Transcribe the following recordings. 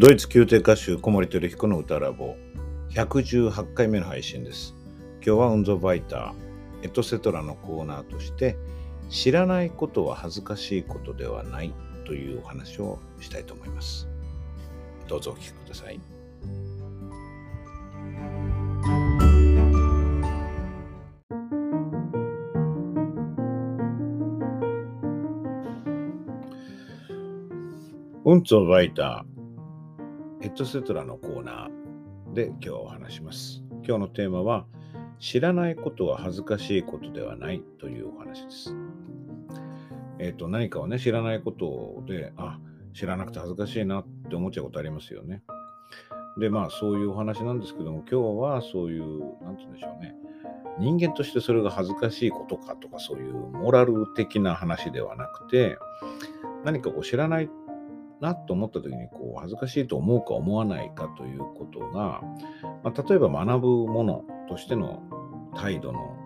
ドイツ宮廷歌手小森照彦の歌ラボ118回目の配信です。今日はウンゾバイター、エトセトラのコーナーとして知らないことは恥ずかしいことではないというお話をしたいと思います。どうぞお聞きください。ウンツォバイター、エトセトラのコーナーで今日はお話します。今日のテーマは、知らないことは恥ずかしいことではないというお話です。えっ、ー、と、何かをね、知らないことで、あ、知らなくて恥ずかしいなって思っちゃうことありますよね。で、まあ、そういうお話なんですけども、今日はそういう、なんて言うんでしょうね。人間としてそれが恥ずかしいことかとか、そういうモラル的な話ではなくて、何かこう知らないなと思った時にこう恥ずかしいと思うか思わないかということが、まあ、例えば学ぶものとしての態度の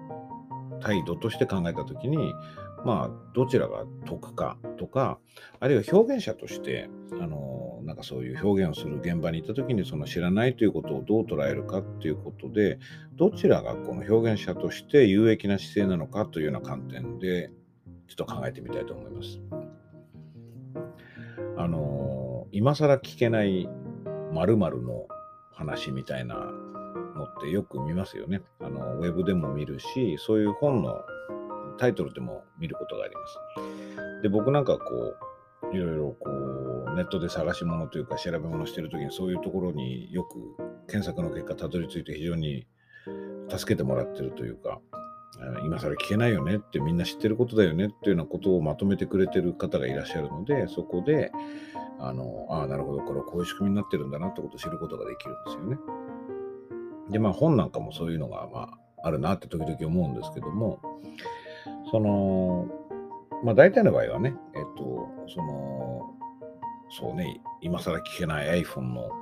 態度として考えた時にまあどちらが得かとかあるいは表現者としてあのなんかそういう表現をする現場に行った時にその知らないということをどう捉えるかっていうことでどちらがこの表現者として有益な姿勢なのかというような観点でちょっと考えてみたいと思います。あの今更聞けない〇〇の話みたいなのってよく見ますよね。あのウェブでも見るし、そういう本のタイトルでも見ることがあります。で、僕なんかこう、いろいろこう、ネットで探し物というか調べ物してるときにそういうところによく検索の結果たどり着いて非常に助けてもらってるというか、今更聞けないよねってみんな知ってることだよねっていうようなことをまとめてくれてる方がいらっしゃるので、そこで、あの、あ、なるほど、これこういう仕組みになってるんだなってことを知ることができるんですよね。で、まあ本なんかもそういうのが、まあ、あるなって時々思うんですけども、その、まあ大体の場合はね、えっと、その、そうね、今更聞けない iPhone の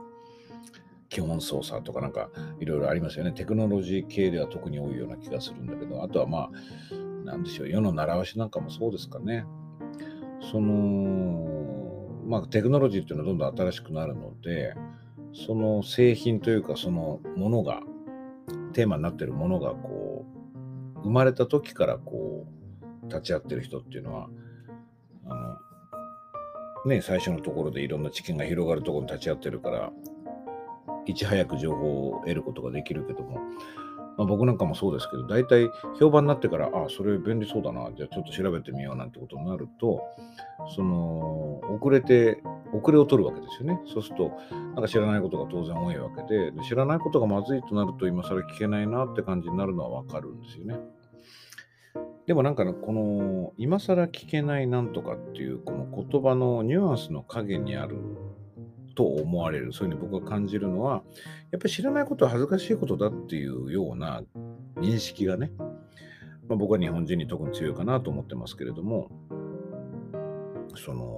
基本操作とかなんかいろいろありますよね。テクノロジー系では特に多いような気がするんだけど、あとはまあ、なんでしょう、世の習わしなんかもそうですかね。その、まあテクノロジーっていうのはどんどん新しくなるので、その製品というかそのものが、テーマになってるものがこう、生まれた時からこう、立ち会ってる人っていうのは、あの、ね、最初のところでいろんな知見が広がるところに立ち会ってるから、いち早く情報を得ることができるけども、まあ、僕なんかもそうですけど、大体評判になってから、あ、それ便利そうだな、じゃあちょっと調べてみようなんてことになると、その、遅れて、遅れを取るわけですよね。そうすると、なんか知らないことが当然多いわけで、で知らないことがまずいとなると、今更聞けないなって感じになるのはわかるんですよね。でもなんか、この、今更聞けないなんとかっていう、この言葉のニュアンスの陰にあると思われる、そういうふうに僕が感じるのは、やっぱり知らないことは恥ずかしいことだっていうような認識がね、まあ、僕は日本人に特に強いかなと思ってますけれども、その、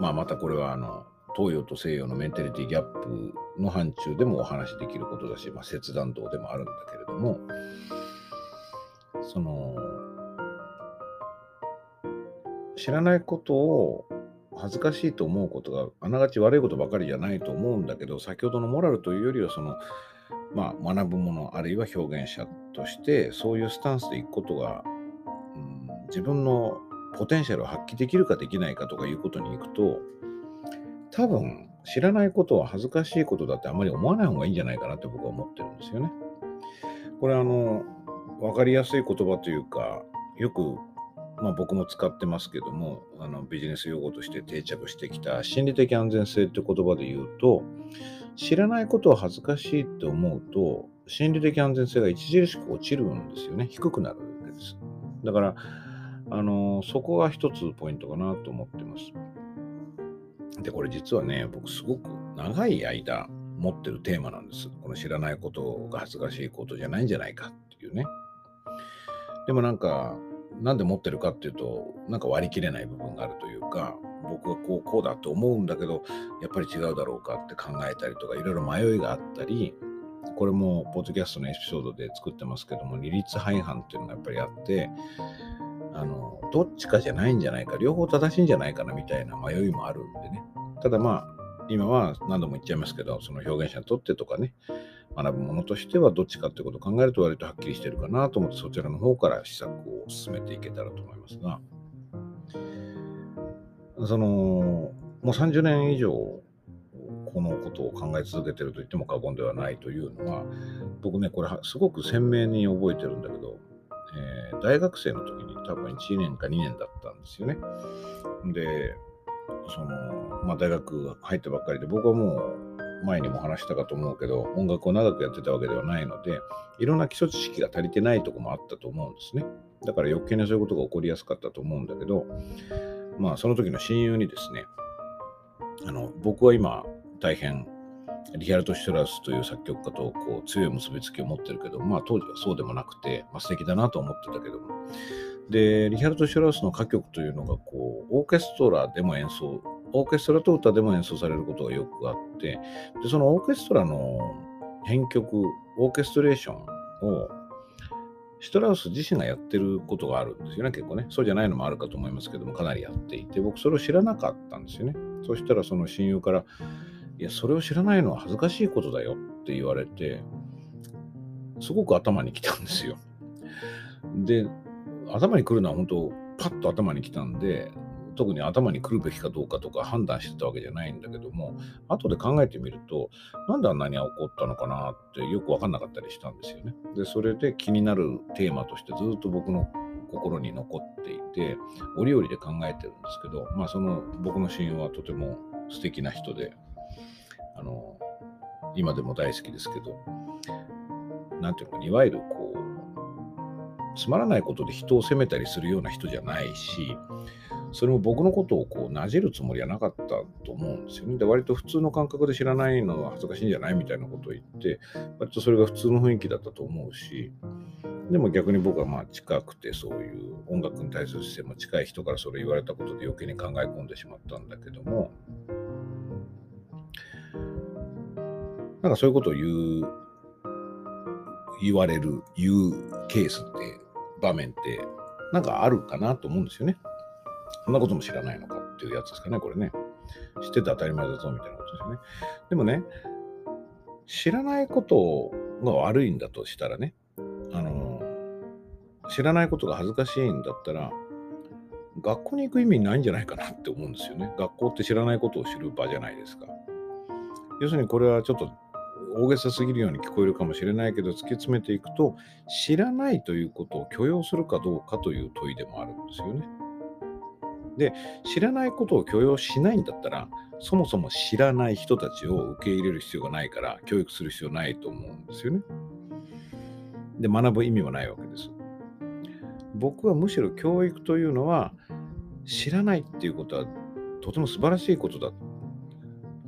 まあまたこれはあの、東洋と西洋のメンタリティギャップの範疇でもお話しできることだし、まあ、切断道でもあるんだけれども、その、知らないことを恥ずかしいと思うことがあながち悪いことばかりじゃないと思うんだけど先ほどのモラルというよりはその、まあ、学ぶものあるいは表現者としてそういうスタンスでいくことが、うん、自分のポテンシャルを発揮できるかできないかとかいうことにいくと多分知らないことは恥ずかしいことだってあまり思わない方がいいんじゃないかなって僕は思ってるんですよね。これあの分かりやすい言葉というかよくまあ、僕も使ってますけどもあのビジネス用語として定着してきた心理的安全性って言葉で言うと知らないことは恥ずかしいって思うと心理的安全性が著しく落ちるんですよね。低くなるわけです。だからあのそこが一つポイントかなと思ってます。でこれ実はね僕すごく長い間持ってるテーマなんです。この知らないことが恥ずかしいことじゃないんじゃないかっていうね。でもなんかなんで持ってるかっていうと、なんか割り切れない部分があるというか、僕はこうこうだと思うんだけど、やっぱり違うだろうかって考えたりとか、いろいろ迷いがあったり、これもポッドキャストのエピソードで作ってますけども、二律背反っていうのがやっぱりあって、あの、どっちかじゃないんじゃないか、両方正しいんじゃないかなみたいな迷いもあるんでね。ただまあ、今は何度も言っちゃいますけど、その表現者にとってとかね、学ぶものとしてはどっちかってことを考えると割とはっきりしてるかなと思ってそちらの方から施策を進めていけたらと思いますが、その、もう30年以上このことを考え続けてると言っても過言ではないというのは、僕ね、これすごく鮮明に覚えてるんだけど、えー、大学生の時に多分1年か2年だったんですよね。で、その、まあ、大学入ったばっかりで、僕はもう前にも話したかと思うけど、音楽を長くやってたわけではないので、いろんな基礎知識が足りてないとこもあったと思うんですね。だから余計にそういうことが起こりやすかったと思うんだけど、まあ、その時の親友にですね、あの僕は今、大変、リヒャルト・シュトラスという作曲家とこう強い結びつきを持ってるけど、まあ当時はそうでもなくて、まあ、素敵だなと思ってたけども、で、リヒャルト・シュラウスの歌曲というのが、こう、オーケストラでも演奏、オーケストラと歌でも演奏されることがよくあって、で、そのオーケストラの編曲、オーケストレーションを、シトラウス自身がやってることがあるんですよね、結構ね。そうじゃないのもあるかと思いますけども、かなりやっていて、僕それを知らなかったんですよね。そしたらその親友から、いや、それを知らないのは恥ずかしいことだよって言われて、すごく頭にきたんですよ。で、頭に来るのは本当、パッと頭に来たんで、特に頭に来るべきかどうかとか判断してたわけじゃないんだけども、後で考えてみると、なんであんなに起こったのかなってよくわかんなかったりしたんですよね。で、それで気になるテーマとしてずっと僕の心に残っていて、折々で考えてるんですけど、まあその僕の親友はとても素敵な人で、あの、今でも大好きですけど、なんていうのか、いわゆるこう、つまらないことで人を責めたりするような人じゃないし、それも僕のことをこうなじるつもりはなかったと思うんですよね。で、割と普通の感覚で知らないのは恥ずかしいんじゃないみたいなことを言って、割とそれが普通の雰囲気だったと思うし、でも逆に僕はまあ近くてそういう音楽に対する姿勢も近い人からそれ言われたことで余計に考え込んでしまったんだけども、なんかそういうことを言う、言われる、言うケースって場面ってなんかあるかなと思うんですよね。そんなことも知らないのかっていうやつですかね、これね。知ってて当たり前だぞみたいなことですよね。でもね、知らないことが悪いんだとしたらね、あの、知らないことが恥ずかしいんだったら、学校に行く意味ないんじゃないかなって思うんですよね。学校って知らないことを知る場じゃないですか。要するにこれはちょっと大げさすぎるように聞こえるかもしれないけど突き詰めていくと知らないということを許容するかどうかという問いでもあるんですよね。で知らないことを許容しないんだったらそもそも知らない人たちを受け入れる必要がないから教育する必要ないと思うんですよね。で学ぶ意味はないわけです。僕はむしろ教育というのは知らないっていうことはとても素晴らしいことだ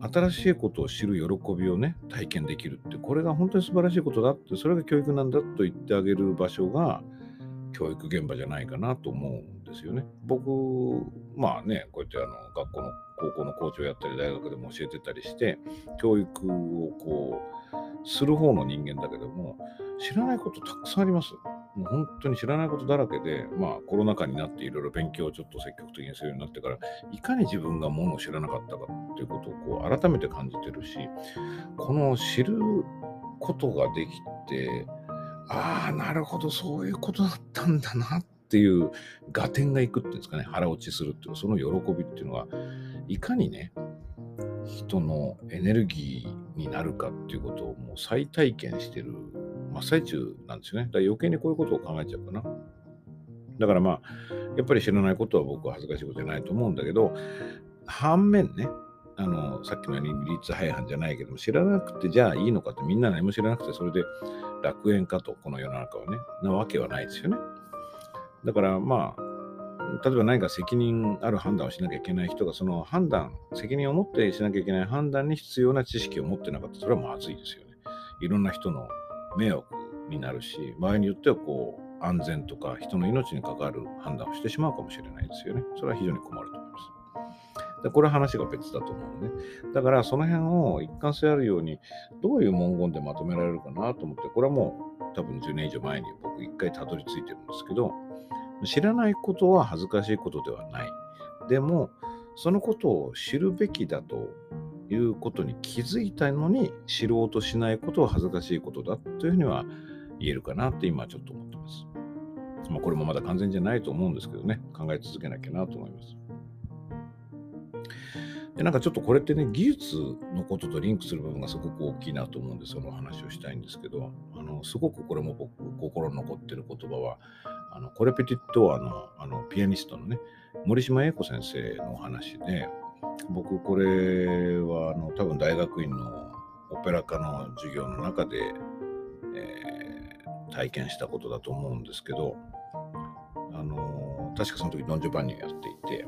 新しいことを知る喜びをね、体験できるって、これが本当に素晴らしいことだって、それが教育なんだと言ってあげる場所が、教育現場じゃないかなと思うですよね。僕、まあね、こうやってあの学校の、高校の校長やったり、大学でも教えてたりして、教育をこう、する方の人間だけども、知らないことたくさんあります。もう本当に知らないことだらけで、まあコロナ禍になっていろいろ勉強をちょっと積極的にするようになってから、いかに自分がものを知らなかったかっていうことをこう改めて感じてるし、この知ることができて、ああ、なるほど、そういうことだったんだなっていう合点がいくっていうんですかね、腹落ちするっていう、その喜びっていうのは、いかにね、人のエネルギーになるかっていうことをもう再体験してる真っ最中なんですよね。だから余計にこういうことを考えちゃうかな。だからまあ、やっぱり知らないことは僕は恥ずかしいことじゃないと思うんだけど、反面ね、あの、さっきのように立廃反じゃないけども、知らなくてじゃあいいのかってみんな何も知らなくてそれで楽園かと、この世の中はね、なわけはないですよね。だからまあ、例えば何か責任ある判断をしなきゃいけない人が、その判断、責任を持ってしなきゃいけない判断に必要な知識を持ってなかった。それはまずいですよね。いろんな人の迷惑になるし、場合によってはこう、安全とか人の命に関わる判断をしてしまうかもしれないですよね。それは非常に困ると思います。でこれは話が別だと思うのね。だからその辺を一貫性あるように、どういう文言でまとめられるかなと思って、これはもう多分10年以上前に僕一回たどり着いてるんですけど、知らないことは恥ずかしいことではない。でも、そのことを知るべきだということに気づいたのに知ろうとしないことは恥ずかしいことだというふうには言えるかなって今ちょっと思ってます。まあ、これもまだ完全じゃないと思うんですけどね、考え続けなきゃなと思います。でなんかちょっとこれってね、技術のこととリンクする部分がすごく大きいなと思うんで、その話をしたいんですけど、あのすごくこれも僕、心残ってる言葉は、あのコレペティットアのあのピアニストのね、森島英子先生のお話で、僕これはあの多分大学院のオペラ科の授業の中で、えー、体験したことだと思うんですけど、あの確かその時ドン・ジョバンニをやっていて、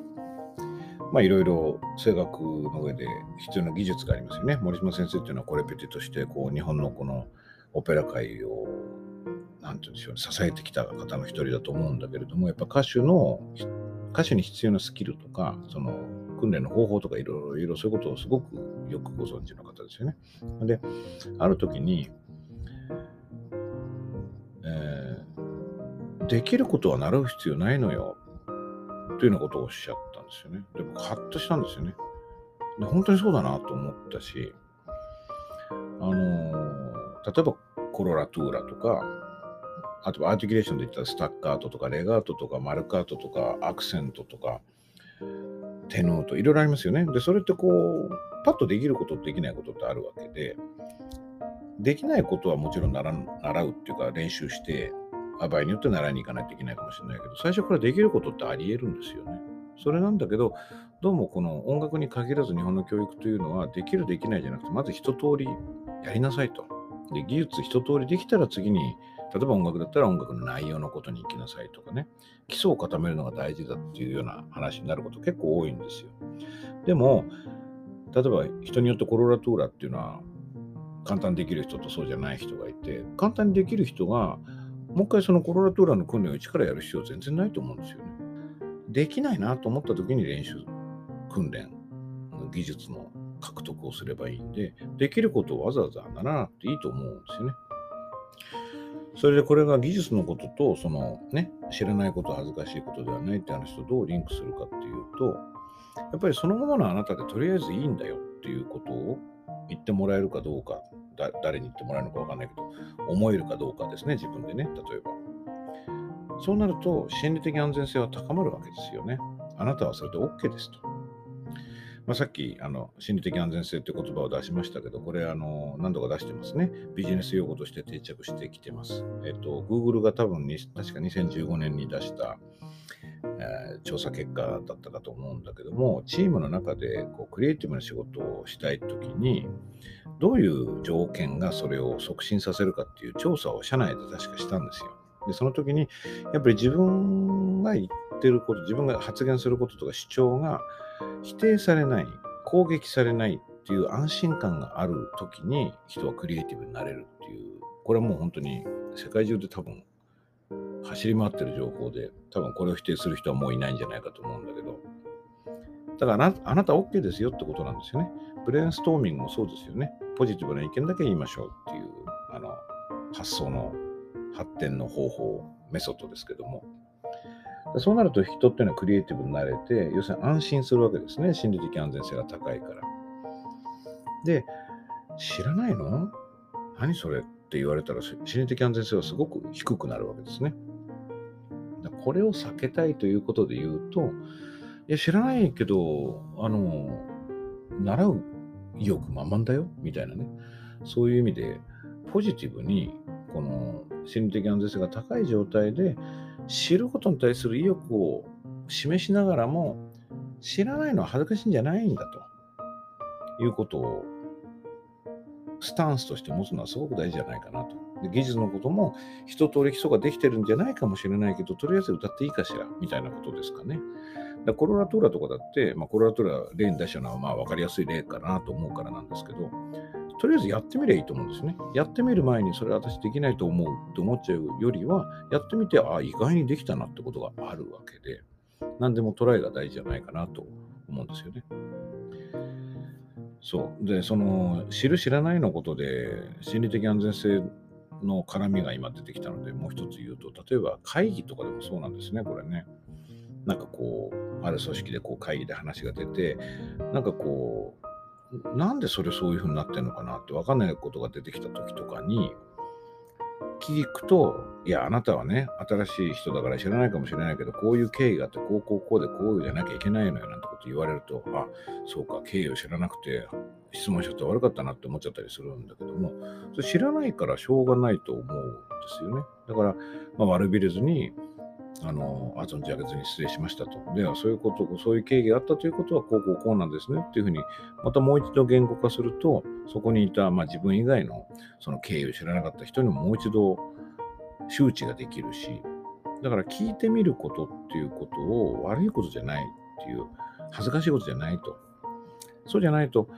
まあいろいろ声楽の上で必要な技術がありますよね。森島先生っていうのはコレペティとしてこう日本のこのオペラ界をなんて言うんでしょう、ね、支えてきた方の一人だと思うんだけれどもやっぱ歌手の歌手に必要なスキルとかその訓練の方法とかいろいろそういうことをすごくよくご存知の方ですよね。である時に、えー、できることは習う必要ないのよというようなことをおっしゃったんですよね。でもハッとしたんですよね。で本当にそうだなと思ったし、あのー、例えばコロラトゥーラとか、あとアーティキュレーションで言ったらスタッカートとかレガートとかマルカートとかアクセントとかテノートいろいろありますよね。で、それってこう、パッとできることとできないことってあるわけで、できないことはもちろん習うっていうか練習して場合によって習いに行かないといけないかもしれないけど、最初からできることってあり得るんですよね。それなんだけど、どうもこの音楽に限らず日本の教育というのは、できるできないじゃなくて、まず一通りやりなさいと。で、技術一通りできたら次に、例えば音楽だったら音楽の内容のことに行きなさいとかね、基礎を固めるのが大事だっていうような話になること結構多いんですよ。でも、例えば人によってコロラトーラっていうのは簡単にできる人とそうじゃない人がいて、簡単にできる人がもう一回そのコロラトーラの訓練を一からやる必要全然ないと思うんですよね。できないなと思った時に練習、訓練、技術の獲得をすればいいんで、できることをわざわざならなくていいと思うんですよね。それでこれが技術のことと、そのね、知らないこと恥ずかしいことではないって話とどうリンクするかっていうと、やっぱりそのままのあなたでとりあえずいいんだよっていうことを言ってもらえるかどうか、誰に言ってもらえるのかわかんないけど、思えるかどうかですね、自分でね、例えば。そうなると、心理的安全性は高まるわけですよね。あなたはそれで OK ですと。まあ、さっきあの心理的安全性という言葉を出しましたけど、これあの何度か出してますね。ビジネス用語として定着してきてます。えっと、Google が多分に確か2015年に出した、えー、調査結果だったかと思うんだけども、チームの中でこうクリエイティブな仕事をしたいときに、どういう条件がそれを促進させるかっていう調査を社内で確かしたんですよ。で、その時に、やっぱり自分が言ってること、自分が発言することとか主張が否定されない、攻撃されないっていう安心感がある時に人はクリエイティブになれるっていう、これはもう本当に世界中で多分走り回ってる情報で、多分これを否定する人はもういないんじゃないかと思うんだけど、だからあなあなた OK ですよってことなんですよね。ブレインストーミングもそうですよね。ポジティブな意見だけ言いましょうっていうあの発想の発展の方法、メソッドですけども。そうなると人っていうのはクリエイティブになれて、要するに安心するわけですね。心理的安全性が高いから。で、知らないの？何それって言われたら心理的安全性はすごく低くなるわけですね。これを避けたいということで言うと、いや、知らないけど、あの、習う意欲満々だよ、みたいなね。そういう意味で、ポジティブに、この心理的安全性が高い状態で、知ることに対する意欲を示しながらも、知らないのは恥ずかしいんじゃないんだということをスタンスとして持つのはすごく大事じゃないかなと。で技術のことも一通り基礎ができてるんじゃないかもしれないけど、とりあえず歌っていいかしらみたいなことですかね。だコロラトゥーラとかだって、まあ、コロラトーラ例に出したのはまあ分かりやすい例かなと思うからなんですけど、とりあえずやってみればいいと思うんですね。やってみる前にそれ私できないと思うって思っちゃうよりは、やってみて、ああ、意外にできたなってことがあるわけで、何でもトライが大事じゃないかなと思うんですよね。そう。で、その、知る知らないのことで、心理的安全性の絡みが今出てきたので、もう一つ言うと、例えば会議とかでもそうなんですね、これね。なんかこう、ある組織でこう会議で話が出て、なんかこう、なんでそれそういう風になってんのかなって分かんないことが出てきた時とかに、聞くと、いや、あなたはね、新しい人だから知らないかもしれないけど、こういう経緯があって、こうこうこうでこうじゃなきゃいけないのよなんてこと言われると、あ、そうか、経緯を知らなくて、質問しちゃって悪かったなって思っちゃったりするんだけども、それ知らないからしょうがないと思うんですよね。だから、まあ、悪びれずに、あの、あ存じ上げずに失礼しましたと。では、そういうこと、そういう経緯があったということは、こうこうこうなんですねっていうふうに、またもう一度言語化すると、そこにいた、まあ、自分以外のその経緯を知らなかった人にももう一度周知ができるし、だから聞いてみることっていうことを悪いことじゃないっていう、恥ずかしいことじゃないと。そうじゃないと、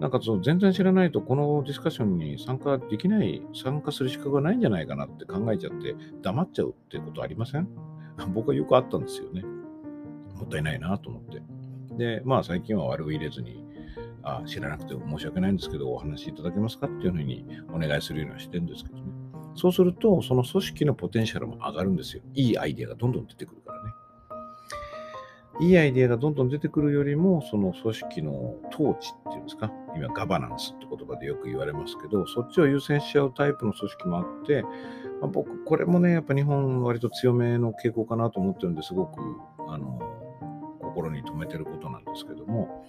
なんかその全然知らないとこのディスカッションに参加できない、参加する資格がないんじゃないかなって考えちゃって黙っちゃうってことありません？僕はよくあったんですよね。もったいないなと思って。で、まあ最近は悪を入れずに、あ知らなくて申し訳ないんですけど、お話しいただけますかっていうふうにお願いするようにはしてるんですけどね。そうすると、その組織のポテンシャルも上がるんですよ。いいアイデアがどんどん出てくるからね。いいアイデアがどんどん出てくるよりも、その組織の統治っていうんですか、今ガバナンスって言葉でよく言われますけど、そっちを優先しちゃうタイプの組織もあって、まあ、僕、これもね、やっぱ日本割と強めの傾向かなと思ってるんですごく、あの、心に留めてることなんですけども、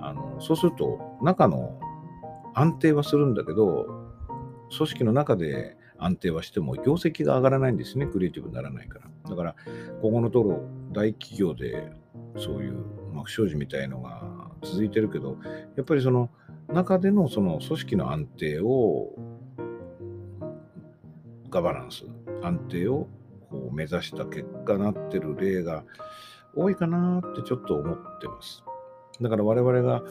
あの、そうすると、中の安定はするんだけど、組織の中で安定はしても業績が上がらないんですね、クリエイティブにならないから。だから、ここのところ大企業でそういう、まあ、不祥事みたいのが続いてるけど、やっぱりその中でのその組織の安定をガバナンス、安定をこう目指した結果なってる例が多いかなってちょっと思ってます。だから我々が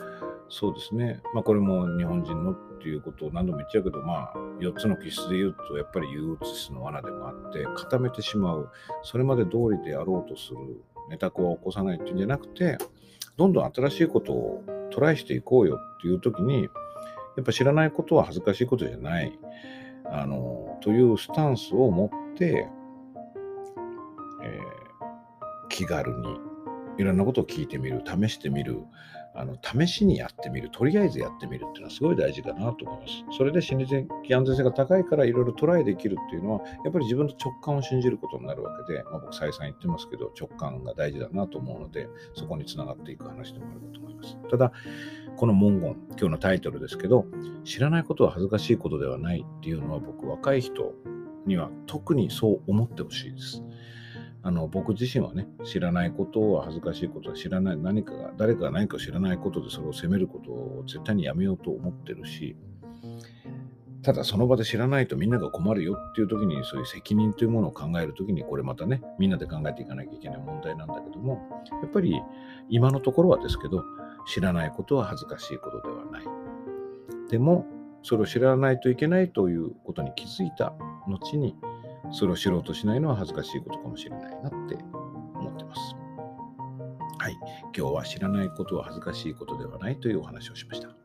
そうですね、まあこれも日本人のっていうことを何度も言っちゃうけど、まあ4つの気質で言うとやっぱり憂鬱質の罠でもあって固めてしまう、それまで通りでやろうとする、ネタコを起こさないっていうんじゃなくて、どんどん新しいことをトライしていこうよっていう時に、やっぱ知らないことは恥ずかしいことじゃない。あの、というスタンスを持って、えー、気軽にいろんなことを聞いてみる、試してみる、あの試しにやってみる、とりあえずやってみるっていうのはすごい大事かなと思います。それで心理的安全性が高いからいろいろトライできるっていうのは、やっぱり自分の直感を信じることになるわけで、まあ、僕再三言ってますけど、直感が大事だなと思うので、そこにつながっていく話でもあるかと思います。ただ、この文言、今日のタイトルですけど、知らないことは恥ずかしいことではないっていうのは僕、若い人には特にそう思ってほしいです。あの僕自身はね、知らないことは恥ずかしいことは知らない、何かが、誰かが何かを知らないことでそれを責めることを絶対にやめようと思ってるし、ただその場で知らないとみんなが困るよっていう時にそういう責任というものを考える時にこれまたねみんなで考えていかなきゃいけない問題なんだけどもやっぱり今のところはですけど知らないことは恥ずかしいことではない。でもそれを知らないといけないということに気づいた後にそれを知ろうとしないのは恥ずかしいことかもしれないなって思ってます。はい。今日は知らないことは恥ずかしいことではないというお話をしました。